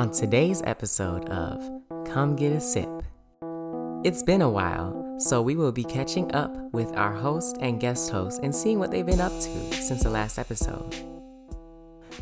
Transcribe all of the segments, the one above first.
on today's episode of Come Get a Sip. It's been a while, so we will be catching up with our host and guest host and seeing what they've been up to since the last episode.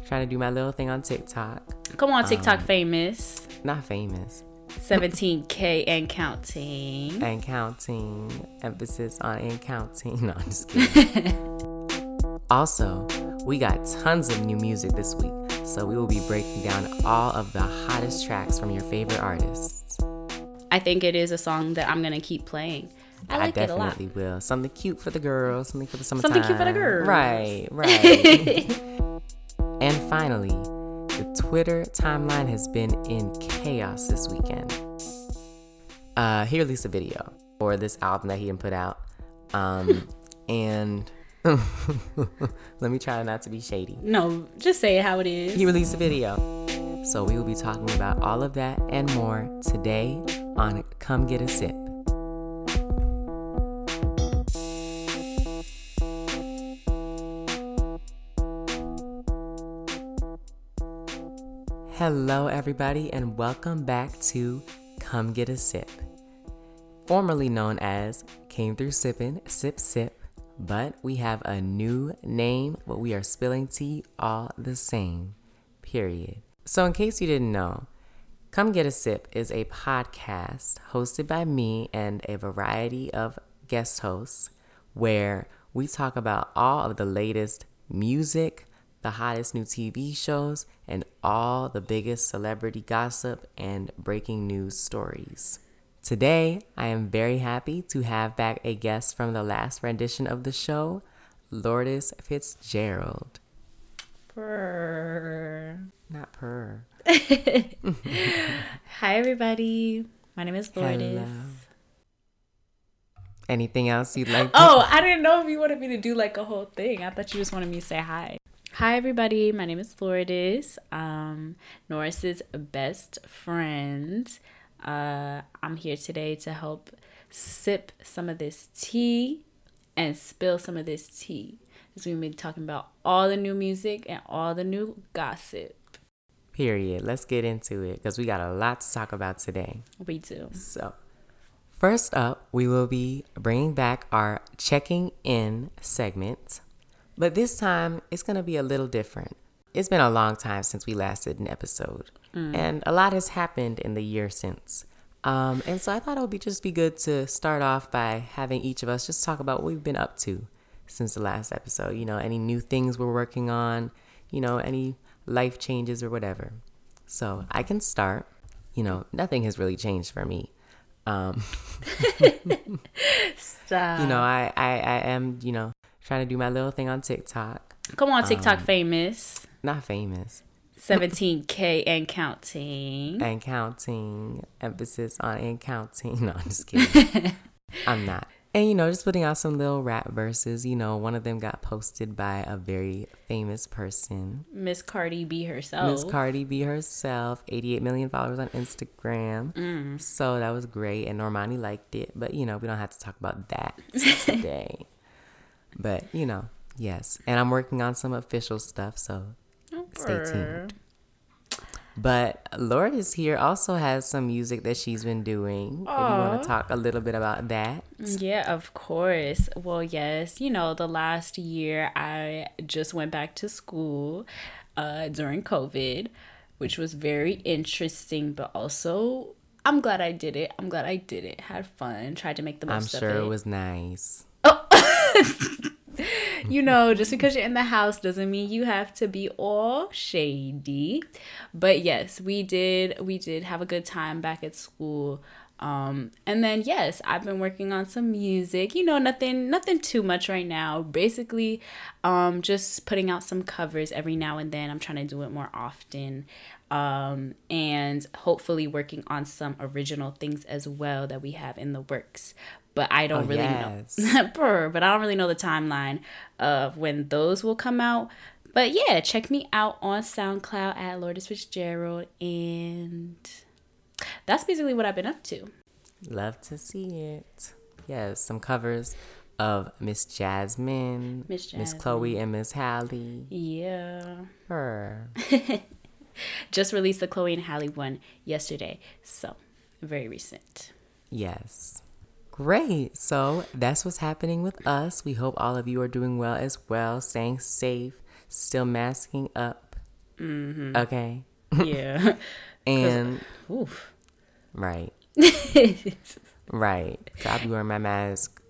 Trying to do my little thing on TikTok. Come on, TikTok um, famous. Not famous. 17K and counting. And counting. Emphasis on and counting. No, I'm just kidding. also, we got tons of new music this week, so we will be breaking down all of the hottest tracks from your favorite artists. I think it is a song that I'm gonna keep playing. I like it a lot. definitely will. Something cute for the girls, something for the summertime. Something cute for the girls. Right, right. and finally, the Twitter timeline has been in chaos this weekend. Uh, he released a video for this album that he had put out. Um, and let me try not to be shady. No, just say it how it is. He released a video. So we will be talking about all of that and more today on Come Get a Sip. Hello, everybody, and welcome back to Come Get a Sip. Formerly known as Came Through Sippin', Sip Sip, but we have a new name, but we are spilling tea all the same. Period. So, in case you didn't know, Come Get a Sip is a podcast hosted by me and a variety of guest hosts where we talk about all of the latest music, the hottest new TV shows, and all the biggest celebrity gossip and breaking news stories. Today, I am very happy to have back a guest from the last rendition of the show, Lourdes Fitzgerald. Purr. Not purr. Hi, everybody. My name is Lourdes. Hello. Anything else you'd like? To- Oh, I didn't know if you wanted me to do like a whole thing. I thought you just wanted me to say hi. Hi, everybody. My name is Lourdes. Um, Norris's best friend. Uh, I'm here today to help sip some of this tea and spill some of this tea. Because we're going to be talking about all the new music and all the new gossip. Period. Let's get into it because we got a lot to talk about today. We do. So, first up, we will be bringing back our checking in segment, but this time it's going to be a little different. It's been a long time since we last did an episode, and a lot has happened in the year since. Um, and so I thought it would be just be good to start off by having each of us just talk about what we've been up to since the last episode. You know, any new things we're working on, you know, any life changes or whatever. So I can start. You know, nothing has really changed for me. Um, Stop. you know, I, I, I am, you know, trying to do my little thing on TikTok. Come on, Um, TikTok famous. Not famous 17K and counting. and counting. Emphasis on and counting. No, I'm just kidding. I'm not. And you know, just putting out some little rap verses. You know, one of them got posted by a very famous person, Miss Cardi B herself. Miss Cardi B herself. 88 million followers on Instagram. Mm. So that was great, and Normani liked it. But you know, we don't have to talk about that today. but you know, yes. And I'm working on some official stuff, so stay tuned. But Lourdes here also has some music that she's been doing. If you want to talk a little bit about that. Yeah, of course. Well, yes, you know, the last year I just went back to school uh, during COVID, which was very interesting, but also I'm glad I did it. I'm glad I did it. Had fun. Tried to make the I'm most sure of it. it was nice. you know, just because you're in the house doesn't mean you have to be all shady. But yes, we did we did have a good time back at school. Um and then yes, I've been working on some music. You know, nothing nothing too much right now. Basically, um just putting out some covers every now and then. I'm trying to do it more often. Um and hopefully working on some original things as well that we have in the works. But I don't Oh, really yes. know. Brr, but I don't really know the timeline of when those will come out. But yeah, check me out on SoundCloud at Lourdes Fitzgerald, and that's basically what I've been up to. Love to see it. Yes, some covers of Miss Jasmine, Miss Miss Chloe, and Miss Halle. Yeah. Her. Just released the Chloe and Halle one yesterday. So, very recent. Yes. Great. So that's what's happening with us. We hope all of you are doing well as well, staying safe, still masking up. Mm-hmm. Okay. Yeah. and oof. Right. right. So I'll be wearing my mask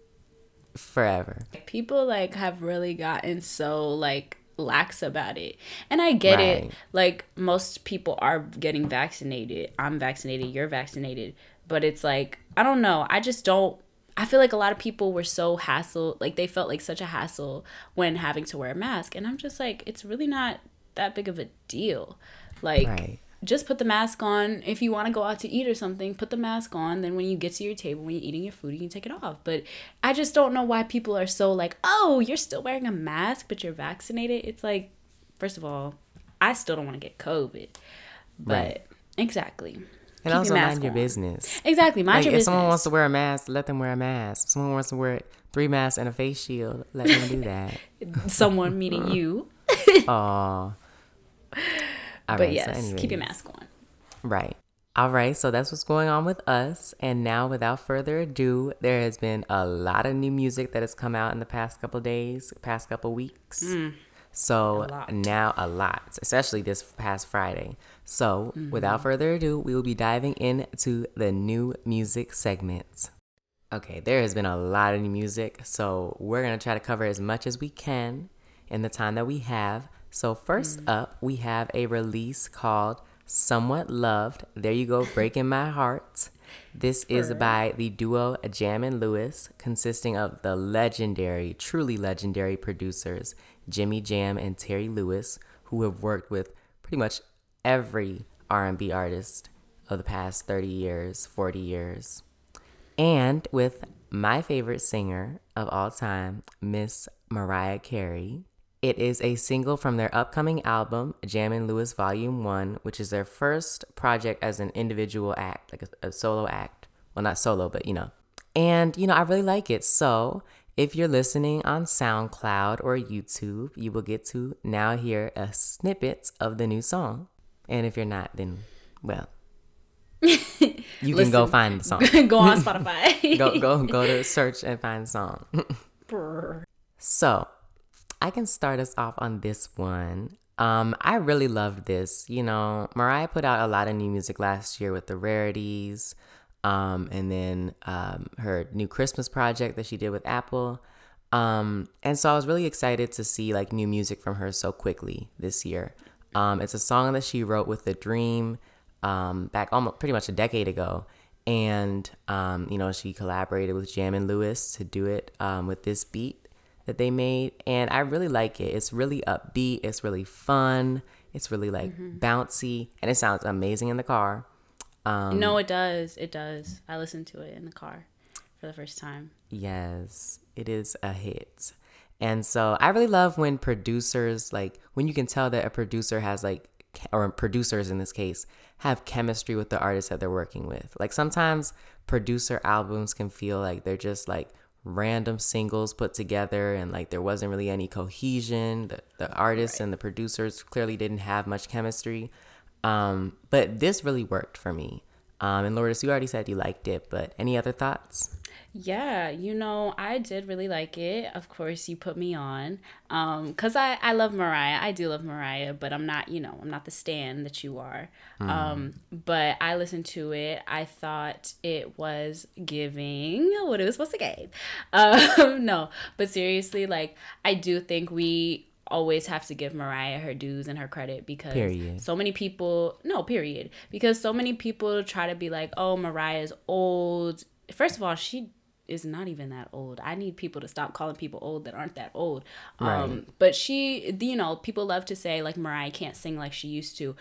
forever. People like have really gotten so like lax about it. And I get right. it. Like most people are getting vaccinated. I'm vaccinated, you're vaccinated. But it's like, I don't know. I just don't I feel like a lot of people were so hassled, like they felt like such a hassle when having to wear a mask. And I'm just like, it's really not that big of a deal. Like right just put the mask on if you want to go out to eat or something put the mask on then when you get to your table when you're eating your food you can take it off but i just don't know why people are so like oh you're still wearing a mask but you're vaccinated it's like first of all i still don't want to get covid but right. exactly and also your mind your business exactly mind like, your if business someone wants to wear a mask let them wear a mask if someone wants to wear three masks and a face shield let them do that someone meaning you all but right, yes, so keep your mask on. Right. All right, so that's what's going on with us. And now, without further ado, there has been a lot of new music that has come out in the past couple days, past couple weeks. Mm, so a now a lot, especially this past Friday. So, mm-hmm. without further ado, we will be diving into the new music segments. Okay, there has been a lot of new music, so we're going to try to cover as much as we can in the time that we have. So, first mm. up, we have a release called Somewhat Loved. There you go, Breaking My Heart. This is by the duo Jam and Lewis, consisting of the legendary, truly legendary producers Jimmy Jam and Terry Lewis, who have worked with pretty much every R&B artist of the past 30 years, 40 years. And with my favorite singer of all time, Miss Mariah Carey. It is a single from their upcoming album, Jam and Lewis Volume 1, which is their first project as an individual act, like a, a, solo act. Well, not solo, but you know. And, you know, I really like it. So if you're listening on SoundCloud or YouTube, you will get to now hear a snippet of the new song. And if you're not, then, well, you Listen, can go find the song. go on Spotify. go, go, go to search and find the song. so, I can start us off on this one. Um, I really loved this. You know, Mariah put out a lot of new music last year with the rarities, um, and then um, her new Christmas project that she did with Apple. Um, and so I was really excited to see like new music from her so quickly this year. Um, it's a song that she wrote with The Dream um, back almost pretty much a decade ago. And, um, you know, she collaborated with Jam and Lewis to do it um, with this beat that they made and I really like it. It's really upbeat, it's really fun, it's really like mm-hmm. bouncy and it sounds amazing in the car. Um, no, it does. It does. I listened to it in the car for the first time. Yes, it is a hit. And so I really love when producers like when you can tell that a producer has like or producers in this case have chemistry with the artist that they're working with. Like sometimes producer albums can feel like they're just like random singles put together and like there wasn't really any cohesion the, the artists right. and the producers clearly didn't have much chemistry um, but this really worked for me um, and lourdes you already said you liked it but any other thoughts yeah, you know, I did really like it. Of course, you put me on. Um, cuz I I love Mariah. I do love Mariah, but I'm not, you know, I'm not the stan that you are. Mm. Um, but I listened to it. I thought it was giving what it was supposed to give. Um, no, but seriously, like I do think we always have to give Mariah her dues and her credit because period. so many people no period because so many people try to be like oh Mariah's old first of all she is not even that old. I need people to stop calling people old that aren't that old. Right. Um, but she, you know, people love to say like Mariah can't sing like she used to.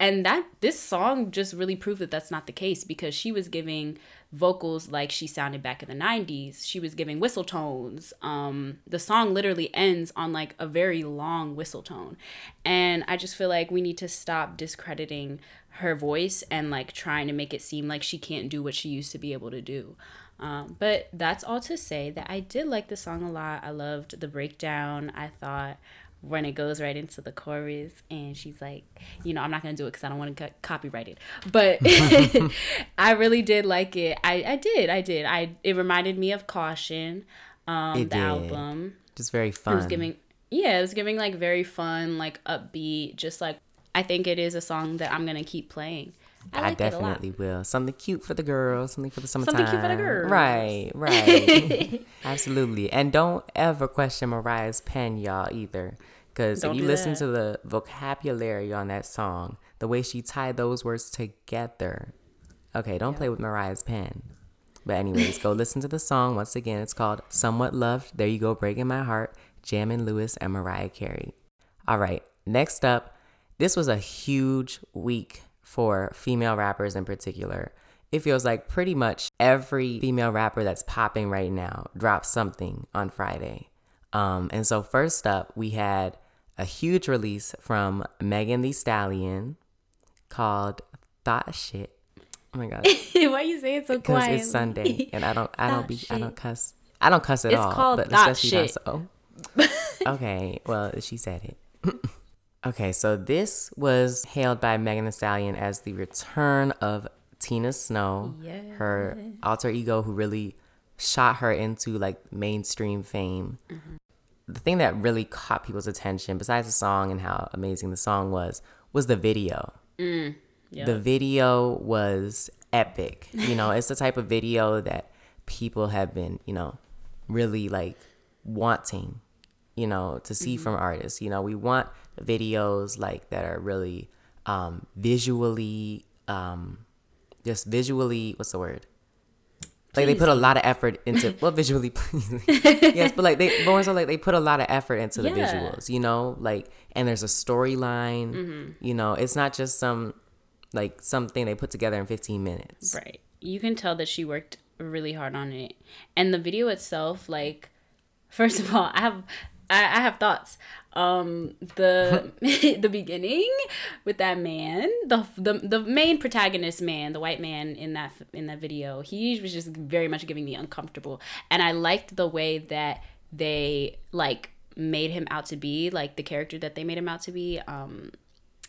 And that this song just really proved that that's not the case because she was giving vocals like she sounded back in the 90s. She was giving whistle tones. Um, the song literally ends on like a very long whistle tone. And I just feel like we need to stop discrediting her voice and like trying to make it seem like she can't do what she used to be able to do. Um, but that's all to say that I did like the song a lot. I loved the breakdown. I thought when it goes right into the chorus and she's like you know i'm not gonna do it because i don't want to get copyrighted. But i really did like it. I i did i did. I it reminded me of caution um It the did. album. Just very it fun. was giving yeah it was giving like very fun like upbeat just like i think it is a song that i'm gonna keep playing i, I like lot definitely will. Something cute for the girls, something for the summertime. Something cute for the girls. Right, right. Absolutely. And don't ever question Mariah's pen, y'all, either. Because if you listen that. to the vocabulary on that song, the way she tied those words together. Okay, don't play with Mariah's pen. But, anyways, go listen to the song. Once again, it's called Somewhat Loved. There you go, Breaking My Heart, Jam and Lewis and Mariah Carey. All right, next up, this was a huge week for female rappers in particular. It feels like pretty much every female rapper that's popping right now dropped something on Friday. Um, and so, first up, we had a huge release from Megan Thee Stallion called Thot Shit. Oh my God. why are you say it so Because quiet it's Sunday and I don't, I don't be, I don't cuss. I don't cuss at It's all. called but thot shit. so. okay, well, she said it. okay, so this was hailed by Megan Thee Stallion as the return of Tina Snow, her alter ego who really shot her into like mainstream fame. Mm-hmm. The thing that really caught people's attention, besides the song and how amazing the song was, was the video. Mm, The video was epic. You know, it's the type of video that people have been, you know, really like wanting, you know, to see from artists. You know, we want videos like that are really um visually um just visually what's the word? Like they put a lot of effort into well visually pleasing. yes, but like they more so like they put a lot of effort into the Yeah. visuals, you know, like and there's a storyline. You know, it's not just some like something they put together in 15 minutes. Right. You can tell that she worked really hard on it. And the video itself, like, first of all, I have I, I have thoughts. Um the the beginning with that man, the, the the main protagonist man, the white man in that in that video, he was just very much giving me uncomfortable. And I liked the way that they like made him out to be, like the character that they made him out to be. Um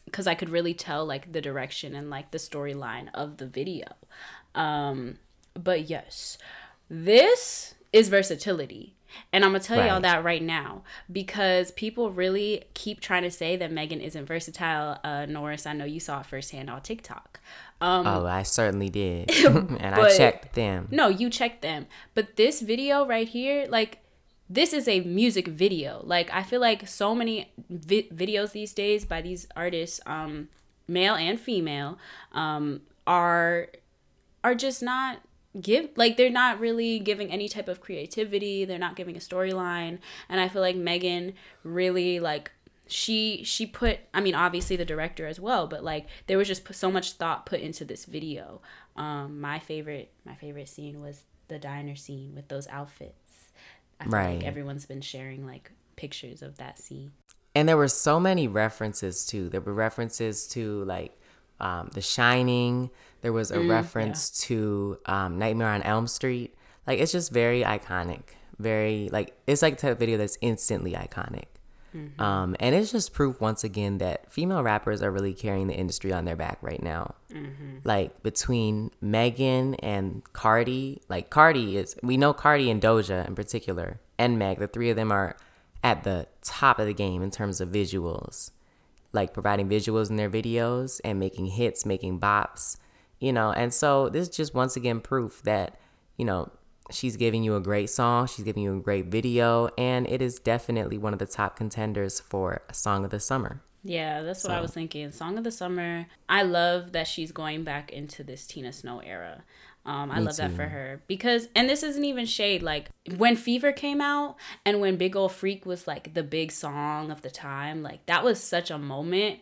because I could really tell like the direction and like the storyline of the video. Um, but yes, this is versatility. And I'm gonna tell y'all that right now because people really keep trying to say that Megan isn't versatile. Uh, Norris, I know you saw it firsthand on TikTok. Um, Oh, I certainly did. and I checked them. no, you checked them. But this video right here, like, this is a music video. Like, I feel like so many vi- videos these days by these artists, um, male and female, um, are are just not give like they're not really giving any type of creativity they're not giving a storyline and i feel like megan really like she she put i mean obviously the director as well but like there was just so much thought put into this video um my favorite my favorite scene was the diner scene with those outfits i feel Right. like everyone's been sharing like pictures of that scene And there were so many references too. There were references to like um, The Shining. There was a Mm, reference to um, Nightmare on Elm Street. Like it's just very iconic. Very like it's like the type of video that's instantly iconic. Mm-hmm. Um, and it's just proof once again that female rappers are really carrying the industry on their back right now. Mm-hmm. Like between Megan and Cardi, like Cardi is we know Cardi and Doja in particular, and Meg, the three of them are at the top of the game in terms of visuals, like providing visuals in their videos and making hits, making bops, you know. And so this is just once again proof that, you know, she's giving you a great song, she's giving you a great video, and it is definitely one of the top contenders for a song of the summer. Yeah, that's what I was thinking. Song of the summer. I love that she's going back into this Tina Snow era. Um, I Me love that for her because, and this isn't even shade. Like when Fever came out and when Big Ol' Freak was like the big song of the time, like that was such a moment.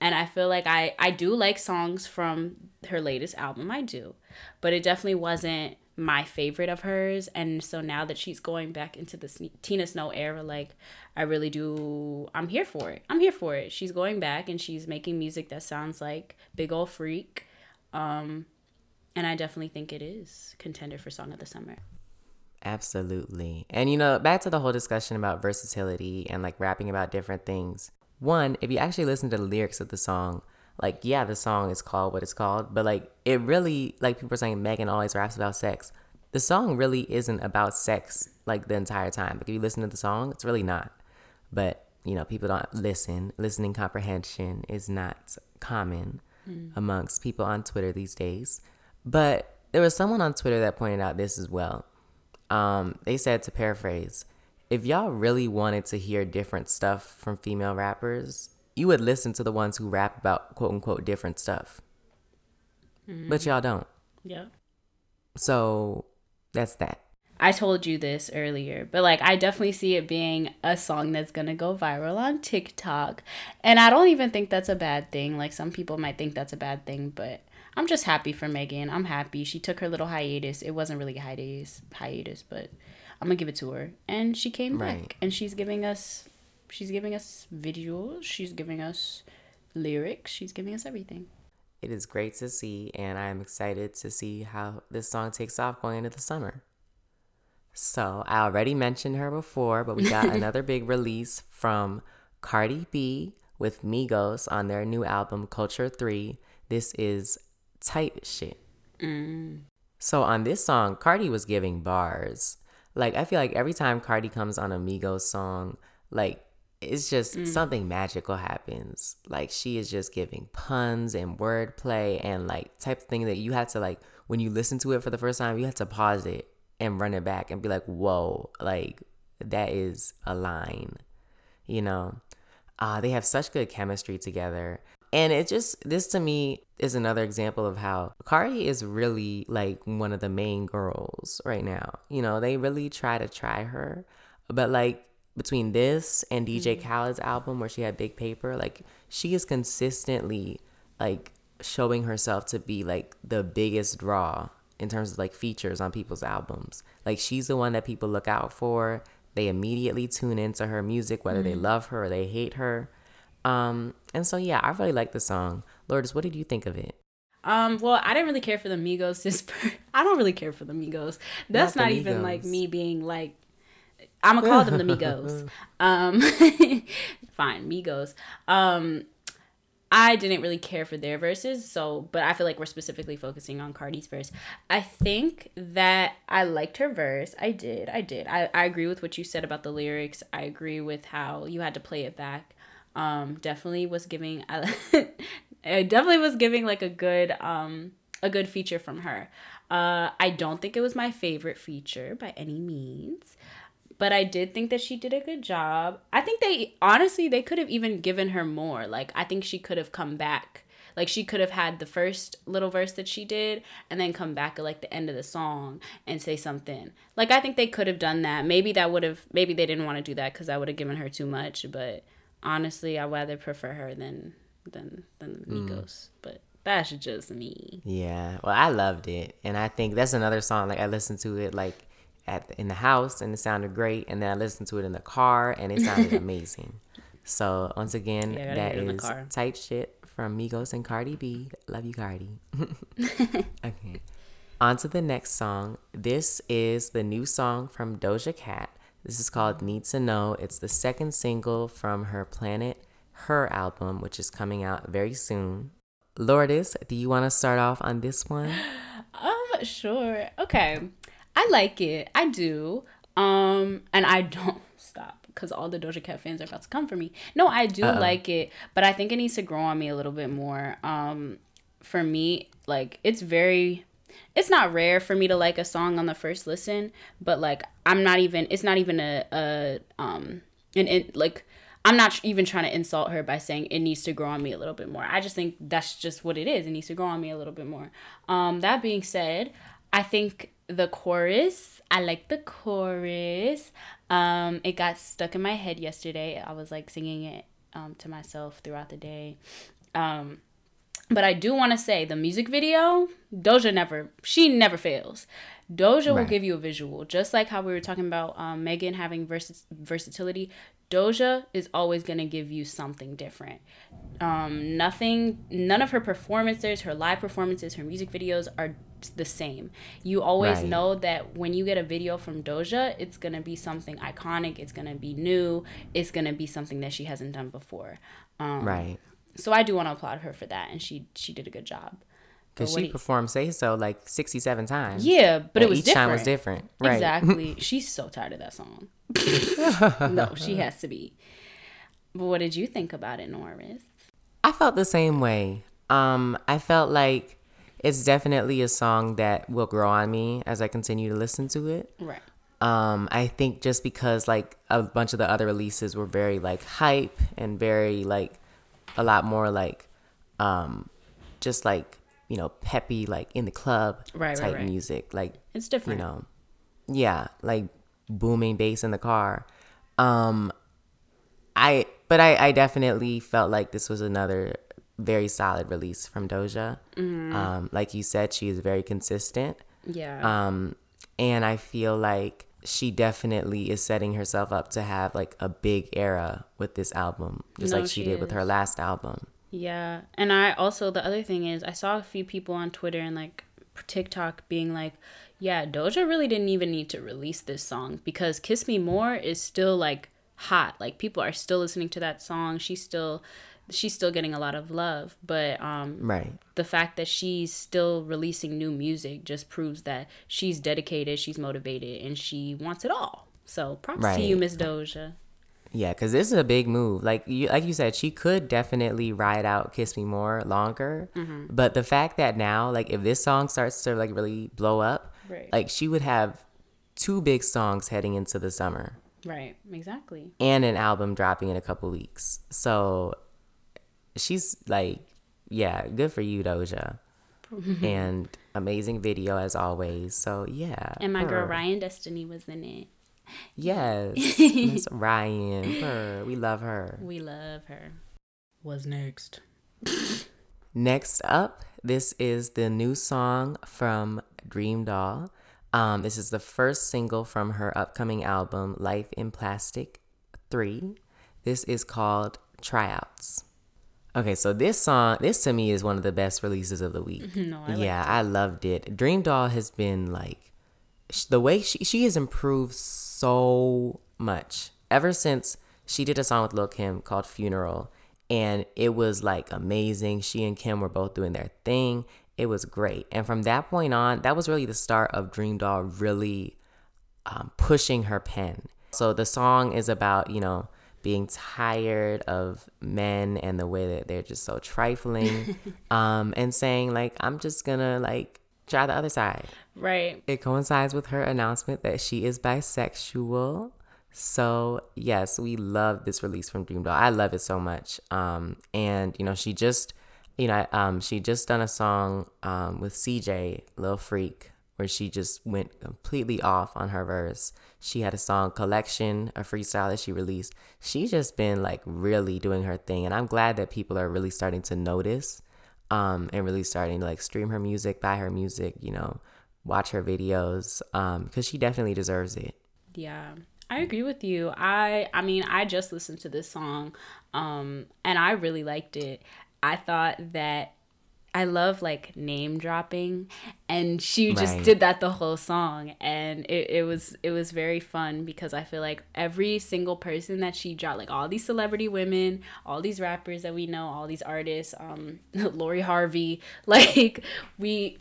And I feel like I I do like songs from her latest album. I do, but it definitely wasn't my favorite of hers. And so now that she's going back into the Sne- Tina Snow era, like I really do. I'm here for it. I'm here for it. She's going back and she's making music that sounds like Big Ol' Freak. Um, and I definitely think it is contender for Song of the Summer. Absolutely. And you know, back to the whole discussion about versatility and like rapping about different things. One, if you actually listen to the lyrics of the song, like yeah, the song is called what it's called, but like it really like people are saying Megan always raps about sex. The song really isn't about sex like the entire time. Like if you listen to the song, it's really not. But you know, people don't listen. Listening comprehension is not common mm. amongst people on Twitter these days. But there was someone on Twitter that pointed out this as well. Um, they said to paraphrase, if y'all really wanted to hear different stuff from female rappers, you would listen to the ones who rap about quote unquote different stuff. Mm-hmm. But y'all don't. Yeah. So that's that. I told you this earlier, but like I definitely see it being a song that's gonna go viral on TikTok. And I don't even think that's a bad thing. Like some people might think that's a bad thing, but I'm just happy for Megan. I'm happy. She took her little hiatus. It wasn't really a hiatus hiatus, but I'm gonna give it to her. And she came right. back and she's giving us she's giving us visuals, she's giving us lyrics, she's giving us everything. It is great to see and I am excited to see how this song takes off going into the summer. So I already mentioned her before, but we got another big release from Cardi B with Migos on their new album Culture 3. This is type shit. Mm. So on this song, Cardi was giving bars. Like I feel like every time Cardi comes on a Migos song, like it's just mm. something magical happens. Like she is just giving puns and wordplay and like type of thing that you have to like when you listen to it for the first time, you have to pause it and run it back and be like, whoa, like that is a line, you know. Uh, they have such good chemistry together. And it just, this to me is another example of how Cardi is really like one of the main girls right now. You know, they really try to try her. But like between this and DJ mm-hmm. Khaled's album where she had Big Paper, like she is consistently like showing herself to be like the biggest draw in terms of like features on people's albums. Like she's the one that people look out for. They immediately tune into her music, whether mm-hmm. they love her or they hate her. Um, and so yeah, I really like the song. Lourdes, what did you think of it? Um, well, I didn't really care for the Migos. This I don't really care for the Migos. That's not, not even like me being like I'm gonna call them the Migos. um, fine, Migos. Um, I didn't really care for their verses, so but I feel like we're specifically focusing on Cardi's verse. I think that I liked her verse. I did. I did. I, I agree with what you said about the lyrics. I agree with how you had to play it back. Um definitely was giving I, definitely was giving like a good um a good feature from her. Uh I don't think it was my favorite feature by any means but I did think that she did a good job. I think they honestly they could have even given her more. Like I think she could have come back. Like she could have had the first little verse that she did and then come back at like the end of the song and say something. Like I think they could have done that. Maybe that would have maybe they didn't want to do that cuz I would have given her too much, but honestly, I rather prefer her than than than mm. Migos. Mm. But that's just me. Yeah. Well, I loved it. And I think that's another song like I listened to it like at in the house and it sounded great and then I listened to it in the car and it sounded amazing. So once again, yeah, that is type shit from Migos and Cardi B. Love you, Cardi. okay. On to the next song. This is the new song from Doja Cat. This is called Need to Know. It's the second single from her Planet Her album, which is coming out very soon. Lourdes, do you want to start off on this one? Um, sure. Okay. I like it. I do. Um, and I don't stop because all the Doja Cat fans are about to come for me. No, I do Uh-oh. like it, but I think it needs to grow on me a little bit more. Um, for me, like it's very it's not rare for me to like a song on the first listen, but like I'm not even it's not even a a um an in, like I'm not even trying to insult her by saying it needs to grow on me a little bit more. I just think that's just what it is. It needs to grow on me a little bit more. Um that being said, I think the chorus. I like the chorus. Um, it got stuck in my head yesterday. I was like singing it um, to myself throughout the day. Um, But I do want to say the music video, Doja never, she never fails. Doja will give you a visual, just like how we were talking about um, Megan having vers- versatility. Doja is always gonna give you something different. Um, nothing, none of her performances, her live performances, her music videos are the same. You always Right. know that when you get a video from Doja, it's gonna be something iconic. It's gonna be new. It's gonna be something that she hasn't done before. Um, Right. So I do want to applaud her for that, and she she did a good job. Because she you- performed Say So like 67 times. yeah, but it was each different. time was different. Right. Exactly. She's so tired of that song. no, she has to be. But what did you think about it, Norris? I felt the same way. Um, I felt like it's definitely a song that will grow on me as I continue to listen to it. Right. Um, I think just because like a bunch of the other releases were very like hype and very like a lot more like um just like you know peppy like in the club Right, right, type right. music like It's different you know yeah like booming bass in the car um i but i i definitely felt like this was another very solid release from doja Mm-hmm. um like you said she is very consistent Yeah. um and i feel like she definitely is setting herself up to have like a big era with this album just No, like she, she did with her last album Yeah. And I also, the other thing is, I saw a few people on Twitter and like TikTok being like, yeah, Doja really didn't even need to release this song because Kiss Me More is still like hot. Like people are still listening to that song. She's still. She's still getting a lot of love, but um, right the fact that she's still releasing new music just proves that she's dedicated, she's motivated, and she wants it all. So props to you, Right. Miss Doja. Yeah, because this is a big move. Like you, like you said, she could definitely ride out "Kiss Me More" longer. Mm-hmm. But the fact that now, like, if this song starts to like really blow up, Right. like she would have two big songs heading into the summer Right, exactly. and an album dropping in a couple weeks. So she's like, yeah, good for you, Doja. and amazing video as always. So yeah, And my girl. Ryan Destiny was in it. Yes, Miss Ryan, her. We love her. We love her. Was next. Next up, this is the new song from Dream Doll. Um, this is the first single from her upcoming album, Life in Plastic 3. This is called Tryouts. Okay, so this song, this to me is one of the best releases of the week. No, I yeah, I loved it. Dream Doll has been like the way she she has improved so much ever since she did a song with Lil Kim called Funeral, and it was like amazing. She and Kim were both doing their thing. It was great, and from that point on, that was really the start of Dream Doll really um, pushing her pen. So the song is about, you know, being tired of men and the way that they're just so trifling um, and saying, like, I'm just gonna, like, try the other side. Right. It coincides with her announcement that she is bisexual. So, yes, we love this release from Dream Doll. I love it so much. Um, and, you know, she just, you know, um, she just done a song um, with CJ, Lil Freak, where she just went completely off on her verse. She had a song collection, a freestyle that she released. She's just been like really doing her thing, and I'm glad that people are really starting to notice, um, and really starting to like stream her music, buy her music, you know, watch her videos, um, because she definitely deserves it. Yeah. I agree with you. I I mean, I just listened to this song um and I really liked it. I thought that I love like name dropping and she just Right. did that the whole song and it, it was it was very fun because I feel like every single person that she dropped like all these celebrity women, all these rappers that we know, all these artists, um Lori Harvey, like we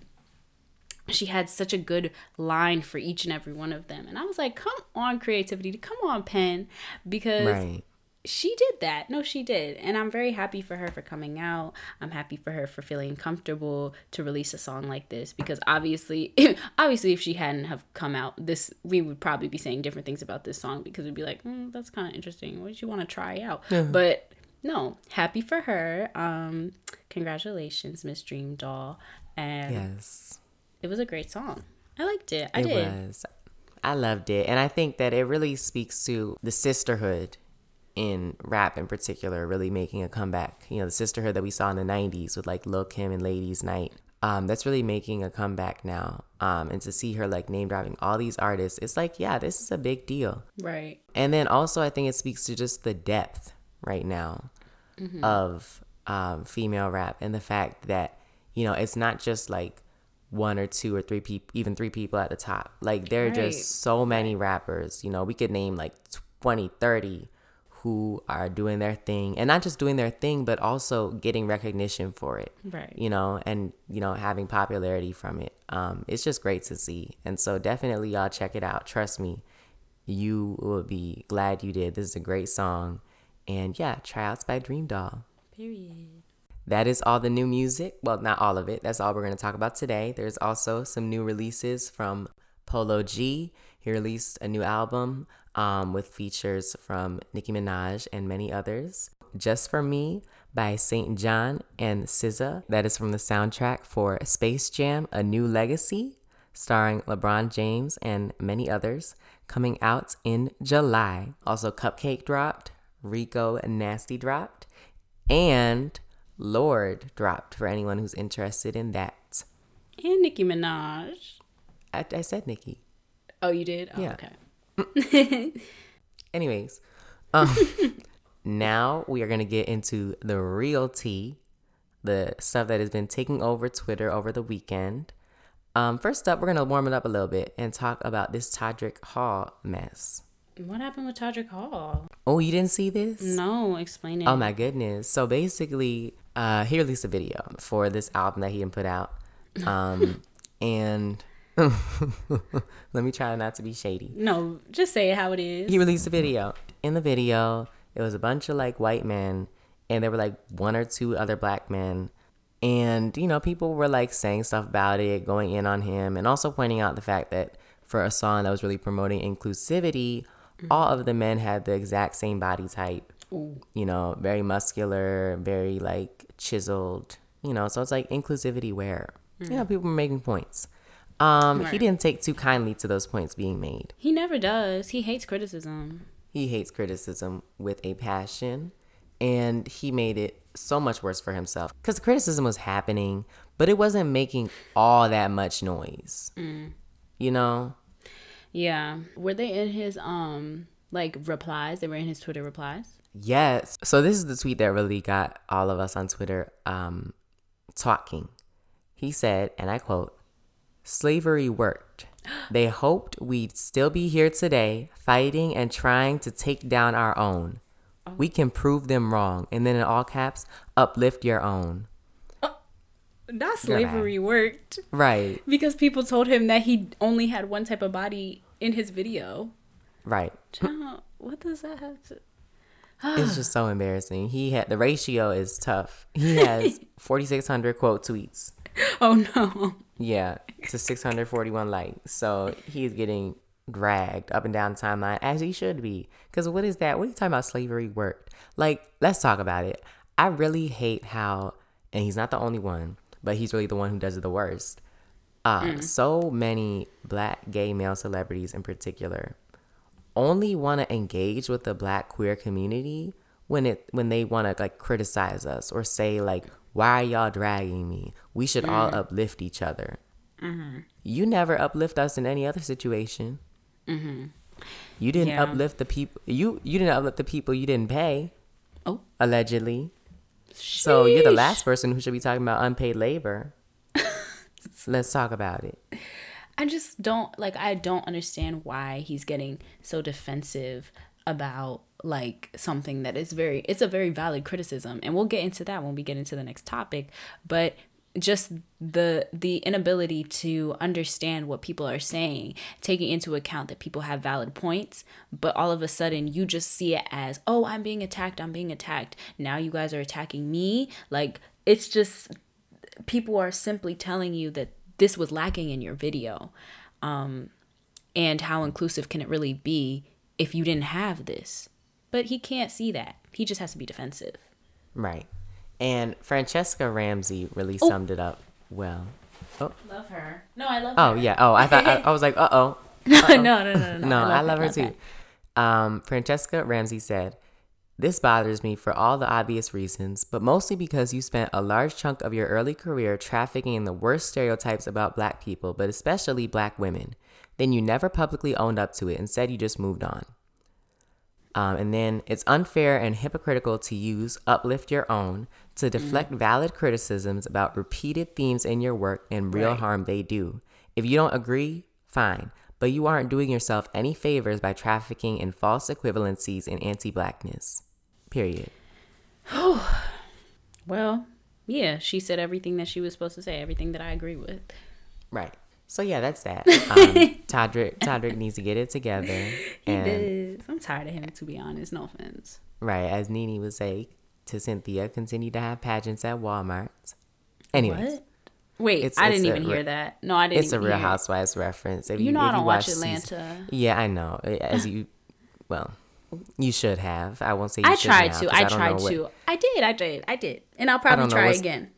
she had such a good line for each and every one of them. And I was like, come on, creativity, come on, pen, because Right. She did that. No, she did. And I'm very happy for her for coming out. I'm happy for her for feeling comfortable to release a song like this because obviously obviously if she hadn't have come out, this we would probably be saying different things about this song because we'd be like, mm, that's kind of interesting. What did you want to try out? But no, happy for her. Um congratulations, Miss Dream Doll. And Yes. it was a great song. I liked it. I it did. was. I loved it. And I think that it really speaks to the sisterhood in rap in particular really making a comeback. You know, the sisterhood that we saw in the 90s with like Lil Kim and Ladies Night. Um, that's really making a comeback now. Um, and to see her like name dropping all these artists, it's like, yeah, this is a big deal. Right. And then also, I think it speaks to just the depth right now Mm-hmm. of um, female rap and the fact that, you know, it's not just like one or two or three people, even three people at the top. Like, there are Right. just so many rappers, you know, we could name like 20, 30 who are doing their thing and not just doing their thing, but also getting recognition for it Right. you know, and you know, having popularity from it. Um, it's just great to see. And so definitely y'all check it out. Trust me, you will be glad you did. This is a great song. And yeah, tryouts by Dream Doll. Period. That is all the new music. Well, not all of it. That's all we're going to talk about today. There's also some new releases from Polo G. He released a new album um, with features from Nicki Minaj and many others. Just for Me by St. John and SZA. That is from the soundtrack for Space Jam: A New Legacy, starring LeBron James and many others, coming out in July. Also, Cupcakke dropped, Rico and Nasty dropped, and Lorde dropped for anyone who's interested in that. And Nicki Minaj. I, I said Nikki. Oh, you did? Oh, Yeah. okay. Anyways, um, now we are going to get into the real tea, the stuff that has been taking over Twitter over the weekend. Um, first up, we're going to warm it up a little bit and talk about this Todrick Hall mess. What happened with Todrick Hall? Oh, you didn't see this? No, explain it. Oh my goodness. So basically, uh he released a video for this album that he didn't put out. Um and let me try not to be shady. No, just say it how it is. He released a video. In the video, it was a bunch of like white men and there were like one or two other black men. And you know, people were like saying stuff about it, going in on him, and also pointing out the fact that for a song that was really promoting inclusivity, mm. all of the men had the exact same body type you know, very muscular, very like chiseled, you know, so it's like inclusivity where, mm. you know, people were making points. Um, He didn't take too kindly to those points being made. He never does. He hates criticism. He hates criticism with a passion, and he made it so much worse for himself because the criticism was happening, but it wasn't making all that much noise. You know? Yeah. Were they in his um like replies? They were in his Twitter replies. Yes. So this is the tweet that really got all of us on Twitter um, talking. He said, and I quote, Slavery worked. They hoped we'd still be here today, fighting and trying to take down our own. We oh. can prove them wrong. And then in all caps, uplift your own. Uh, Not slavery worked Right, because people told him that he only had one type of body in his video. right. What does that have to? It's just so embarrassing. He had the ratio is tough. He has 4,600 quote tweets. Oh no. Yeah, to 641 likes. So he's getting dragged up and down the timeline as he should be. Because what is that? What are you talking about? Slavery worked. Like, let's talk about it. I really hate how, and he's not the only one, but he's really the one who does it the worst. Uh, So many black gay male celebrities in particular only want to engage with the black queer community when it when they want to like criticize us or say like why are y'all dragging me? We should all mm-hmm. uplift each other. Mm-hmm. You never uplift us in any other situation. Mm-hmm. You didn't Yeah. uplift the people you you didn't uplift the people you didn't pay Oh. allegedly. So you're the last person who should be talking about unpaid labor. Let's talk about it. I just don't like I don't understand why he's getting so defensive about like something that is very it's a very valid criticism and we'll get into that when we get into the next topic but just the the inability to understand what people are saying taking into account that people have valid points but all of a sudden you just see it as oh I'm being attacked I'm being attacked. Now you guys are attacking me. Like it's just people are simply telling you that this was lacking in your video um, and how inclusive can it really be if you didn't have this but he can't see that he just has to be defensive right and franchesca ramsey really summed it up well oh love her no i love Oh yeah. Oh, I thought I, I was like, uh oh. no, no no no no No, I love her that. too. Um, Franchesca Ramsey said, This bothers me for all the obvious reasons, but mostly because you spent a large chunk of your early career trafficking in the worst stereotypes about black people, but especially black women. Then you never publicly owned up to it. Instead, you just moved on. Um, and then it's unfair and hypocritical to use Uplift Your Own to deflect valid criticisms about repeated themes in your work and real Right. harm they do. If you don't agree, fine, but you aren't doing yourself any favors by trafficking in false equivalencies and anti blackness. Period. Well, yeah, she said everything that she was supposed to say, everything that I agree with. Right. So yeah, that's that. Um, Todrick, Todrick needs to get it together. He And does. I'm tired of him, to be honest. No offense. right, as Nene would say to Cynthia, continue to have pageants at Walmart. Anyways, What? Wait, It's- I it's didn't even re- hear that. No, I didn't. it's a Real. Housewives reference. If You know if I don't watch season- Atlanta. yeah, I know. As you, well, you should have. I won't say you I tried now, to. I don't tried know what- to. I did. I did. I did. And I'll probably try again.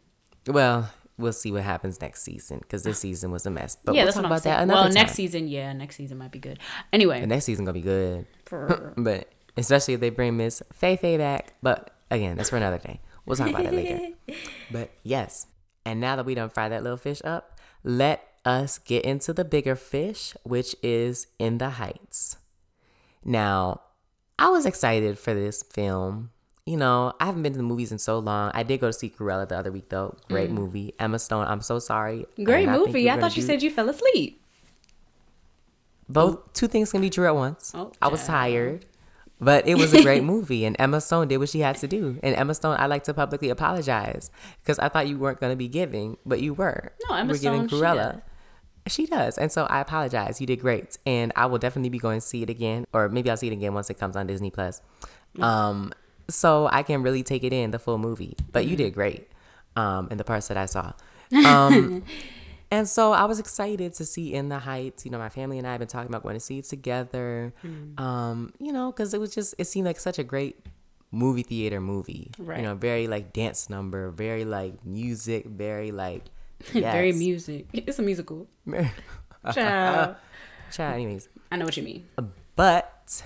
Well, we'll see what happens next season because this season was a mess. But yeah, we'll that's talk what I'm about saying. that another Well, time. next season, yeah, next season might be good. Anyway, The next season gonna be good. for- but especially if they bring Miss Fei Fei back. But again, that's for another day. We'll talk about that later. But yes, and now that we done fry that little fish up, let us get into the bigger fish, which is In the Heights. Now, I was excited for this film. You know, I haven't been to the movies in so long. I did go to see Cruella the other week though. Great movie. Emma Stone. I'm so sorry. I Mm. great think movie. I thought you do- said you fell asleep. both two things can be true at once. Oh, I was tired, but it was a great movie, and Emma Stone did what she had to do. And Emma Stone, I like to publicly apologize because I thought you weren't going to be giving, but you were. No, Emma you were giving Stone, she Cruella. does. She does, and so I apologize. You did great, and I will definitely be going to see it again, or maybe I'll see it again once it comes on Disney Plus. Um, so I can really take it in the full movie. But you did great, um, in the parts that I saw. Um, and so I was excited to see In the Heights. You know, my family and I have been talking about going to see it together. Um, you know, because it was just it seemed like such a great movie theater movie. Right. You know, very like dance number, very like music, very like Very music. It's a musical. Child, Child. anyways, I know what you mean. but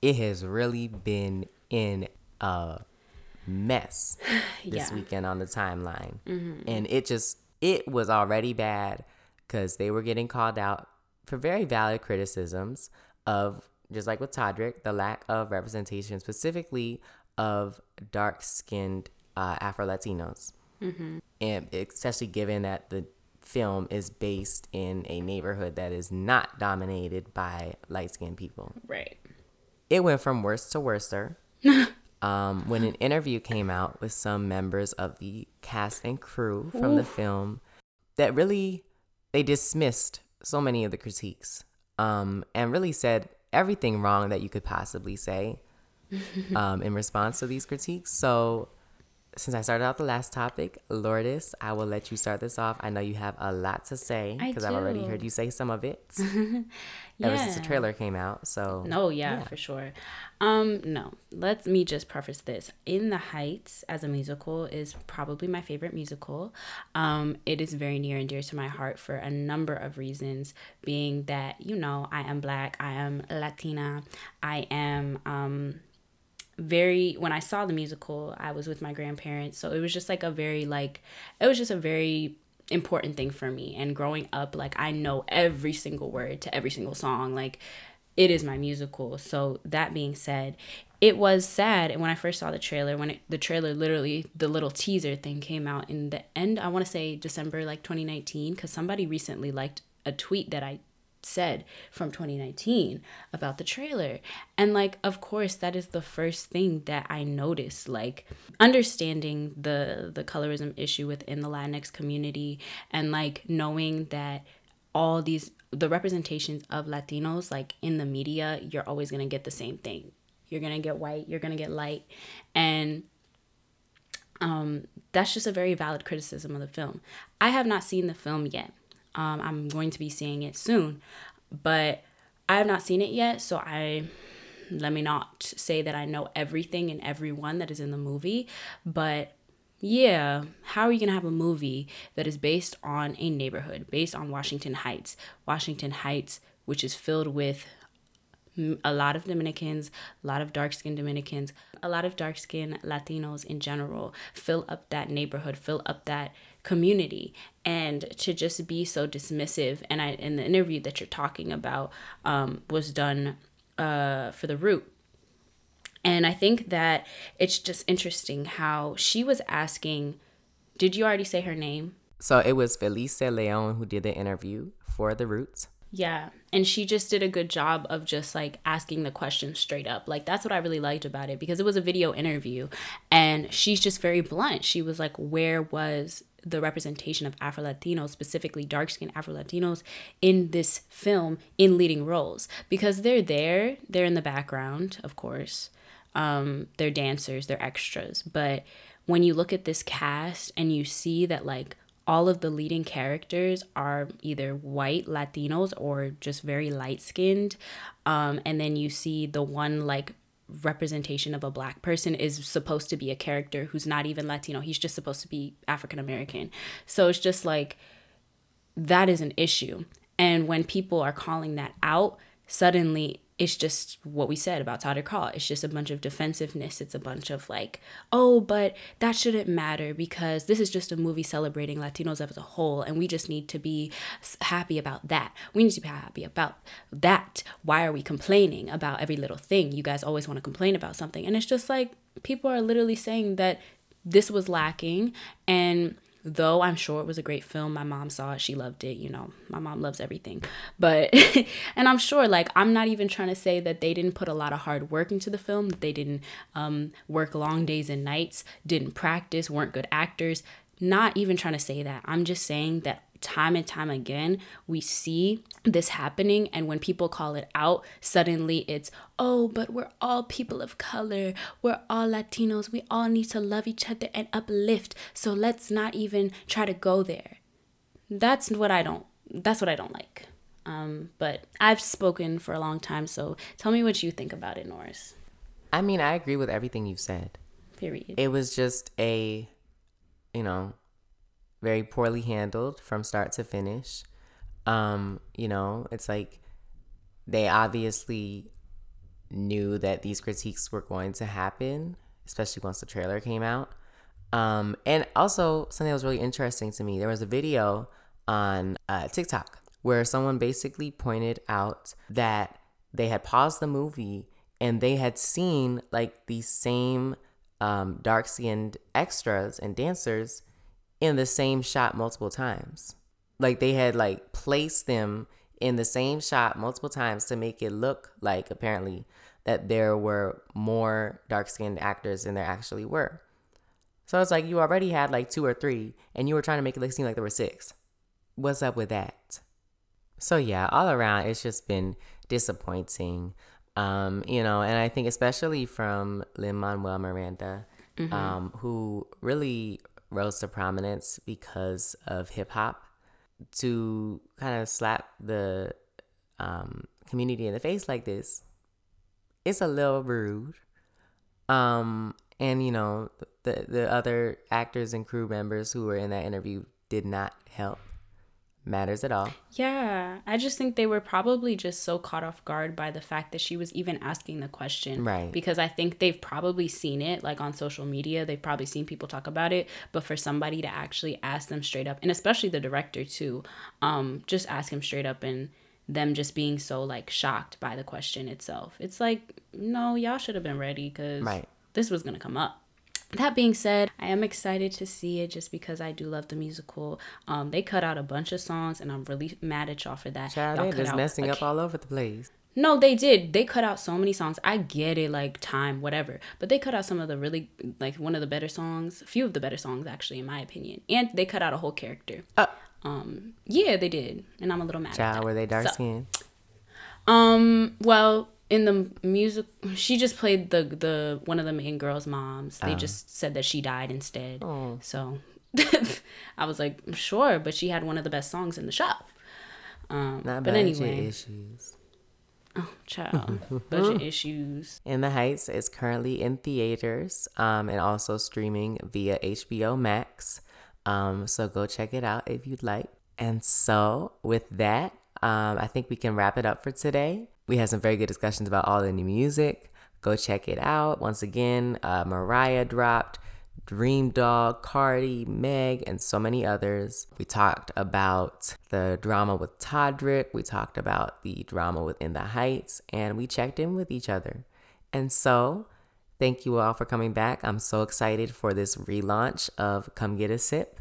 it has really been in a mess this Yeah. weekend on the timeline. And it just, it was already bad because they were getting called out for very valid criticisms of, just like with Todrick, the lack of representation, specifically of dark skinned uh, Afro Latinos. And especially given that the film is based in a neighborhood that is not dominated by light skinned people Right. it went from worse to worser. um, when an interview came out with some members of the cast and crew from the film, that really they dismissed so many of the critiques um, and really said everything wrong that you could possibly say um, in response to these critiques. So, since I started out the last topic, Lourdes, I will let you start this off. I know you have a lot to say because I've already heard you say some of it ever since the trailer came out. So, No, yeah, for sure. Um, no. Let me just preface this. In the Heights as a musical is probably my favorite musical. Um, it is very near and dear to my heart for a number of reasons, being that, you know, I am black, I am Latina, I am um very when I saw the musical, I was with my grandparents. So it was just like a very like it was just a very important thing for me. And growing up, like I know every single word to every single song. Like it is my musical. So that being said, it was sad and when I first saw the trailer, when it, the trailer literally the little teaser thing came out in the end, I want to say December like 2019 cuz somebody recently liked a tweet that I said from 2019 about the trailer. And like of course that is the first thing that I noticed like understanding the the colorism issue within the Latinx community and like knowing that all these the representations of Latinos like in the media you're always going to get the same thing. You're going to get white, you're going to get light and um, that's just a very valid criticism of the film. I have not seen the film yet. Um, I'm going to be seeing it soon, but I have not seen it yet. So I let me not say that I know everything and everyone that is in the movie, but yeah, how are you gonna have a movie that is based on a neighborhood, based on Washington Heights, Washington Heights, which is filled with a lot of Dominicans, a lot of dark skinned Dominicans, a lot of dark skinned Latinos in general. Fill up that neighborhood, fill up that community. And to just be so dismissive, and I in the interview that you're talking about um, was done uh, for the root. And I think that it's just interesting how she was asking, did you already say her name? So it was Felice Leon who did the interview for The Roots. Yeah. And she just did a good job of just like asking the question straight up. Like that's what I really liked about it because it was a video interview and she's just very blunt. She was like, Where was the representation of Afro Latinos, specifically dark skinned Afro Latinos, in this film in leading roles? Because they're there, they're in the background, of course. Um, they're dancers, they're extras. But when you look at this cast and you see that like all of the leading characters are either white Latinos or just very light skinned. Um, and then you see the one like representation of a black person is supposed to be a character who's not even Latino. He's just supposed to be African American. So it's just like that is an issue. And when people are calling that out, suddenly it's just what we said about Todrick Hall. It's just a bunch of defensiveness. It's a bunch of like, oh, but that shouldn't matter because this is just a movie celebrating Latinos as a whole, and we just need to be happy about that. We need to be happy about that. Why are we complaining about every little thing? You guys always want to complain about something, and it's just like people are literally saying that this was lacking and though I'm sure it was a great film. My mom saw it, she loved it. You know, my mom loves everything. But, and I'm sure, like, I'm not even trying to say that they didn't put a lot of hard work into the film, that they didn't um, work long days and nights, didn't practice, weren't good actors. Not even trying to say that. I'm just saying that time and time again, we see this happening. And when people call it out, suddenly it's, oh, but we're all people of color. We're all Latinos. We all need to love each other and uplift. So let's not even try to go there. That's what I don't, that's what I don't like. Um, but I've spoken for a long time. So tell me what you think about it, Norris. I mean, I agree with everything you've said. Period. It was just a, you know, very poorly handled from start to finish. Um, you know, it's like they obviously knew that these critiques were going to happen, especially once the trailer came out. Um, and also something that was really interesting to me, there was a video on uh, TikTok where someone basically pointed out that they had paused the movie and they had seen like these same um, dark skinned extras and dancers in the same shot multiple times. Like they had like placed them in the same shot multiple times to make it look like apparently that there were more dark skinned actors than there actually were. So it's like you already had like two or three and you were trying to make it seem like there were six. What's up with that? So yeah, all around it's just been disappointing. Um, you know, and I think especially from Lin Manuel Miranda, mm-hmm. um, who really rose to prominence because of hip hop to kind of slap the um, community in the face like this, it's a little rude. Um, and you know, the the other actors and crew members who were in that interview did not help matters at all. Yeah, I just think they were probably just so caught off guard by the fact that she was even asking the question. Right. Because I think they've probably seen it like on social media, they've probably seen people talk about it, but for somebody to actually ask them straight up, and especially the director too, um just ask him straight up and them just being so like shocked by the question itself. It's like, no, y'all should have been ready cuz right. this was going to come up that being said, I am excited to see it just because I do love the musical. Um, they cut out a bunch of songs, and I'm really mad at y'all for that. Child, y'all just messing up all over the place. No, they did. They cut out so many songs. I get it, like time, whatever. But they cut out some of the really, like one of the better songs, a few of the better songs, actually, in my opinion. And they cut out a whole character. Uh, um, yeah, they did, and I'm a little mad. Child, were they dark so, skinned? Um, well, in the music she just played the the one of the main girls moms. They oh. just said that she died instead. Oh. so i was like sure but she had one of the best songs in the shop. Um Not but anyway. issues. Oh child budget issues. In the heights is currently in theaters um and also streaming via hbo max. Um so go check it out if you'd like. And so with that um, I think we can wrap it up for today. We had some very good discussions about all the new music. Go check it out. Once again, uh, Mariah dropped. Dream Dog, Cardi, Meg, and so many others. We talked about the drama with Todrick. We talked about the drama within the Heights, and we checked in with each other. And so, thank you all for coming back. I'm so excited for this relaunch of Come Get a Sip.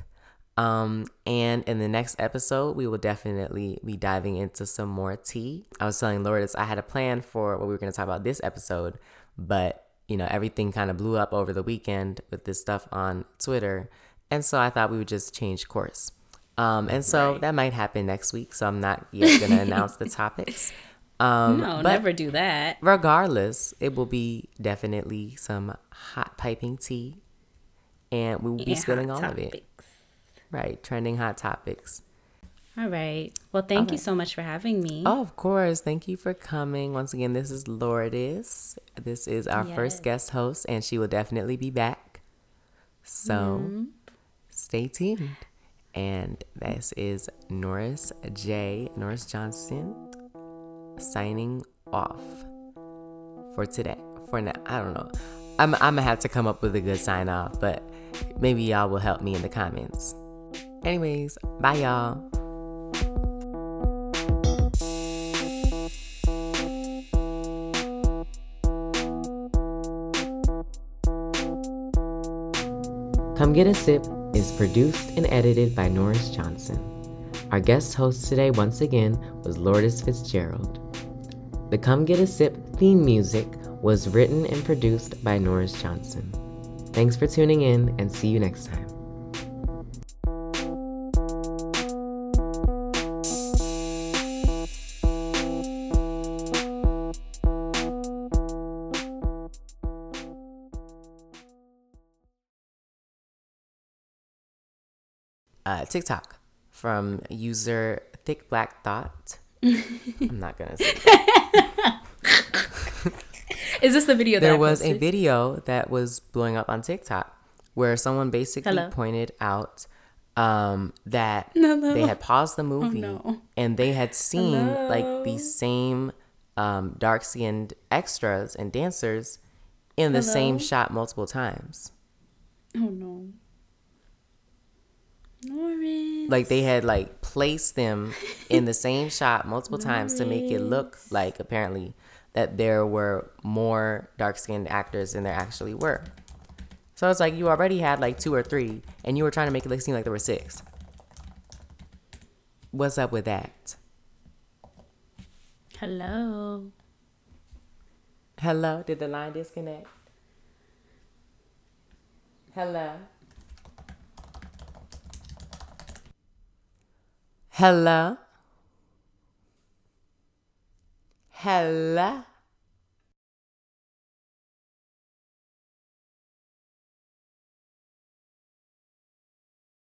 Um, and in the next episode, we will definitely be diving into some more tea. I was telling Lourdes I had a plan for what we were going to talk about this episode, but you know, everything kind of blew up over the weekend with this stuff on Twitter. And so I thought we would just change course. Um, and so right. that might happen next week. So I'm not yet going to announce the topics. Um, no, never do that. Regardless, it will be definitely some hot piping tea. And we will be and spilling all topics. of it. Right. Trending hot topics. All right. Well, thank you so much for having me. Oh, of course. Thank you for coming. Once again, this is Lourdes. This is our yes. first guest host, and she will definitely be back. So mm-hmm. stay tuned. And this is Norris J. Norris Johnson signing off for today. For now, I don't know. I'm, I'm gonna have to come up with a good sign off, but maybe y'all will help me in the comments. Anyways, bye y'all. Come Get a Sip is produced and edited by Norris Johnson. Our guest host today, once again, was Lourdes Fitzgerald. The Come Get a Sip theme music was written and produced by Norris Johnson. Thanks for tuning in and see you next time. Uh, TikTok from user Thick Black Thought. I'm not gonna say that. Is this the video? That There was a video that was blowing up on TikTok where someone basically Hello? pointed out um, that no, no. they had paused the oh, movie oh, no. and they had seen Hello? like the same um, dark skinned extras and dancers in the Hello? same shot multiple times. Oh no. Norris. Like they had like placed them in the same shot multiple times to make it look like apparently that there were more dark skinned actors than there actually were. So it's like you already had like two or three, and you were trying to make it seem like there were six. What's up with that? Hello. Hello. Did the line disconnect? Hello. Hello. Hello.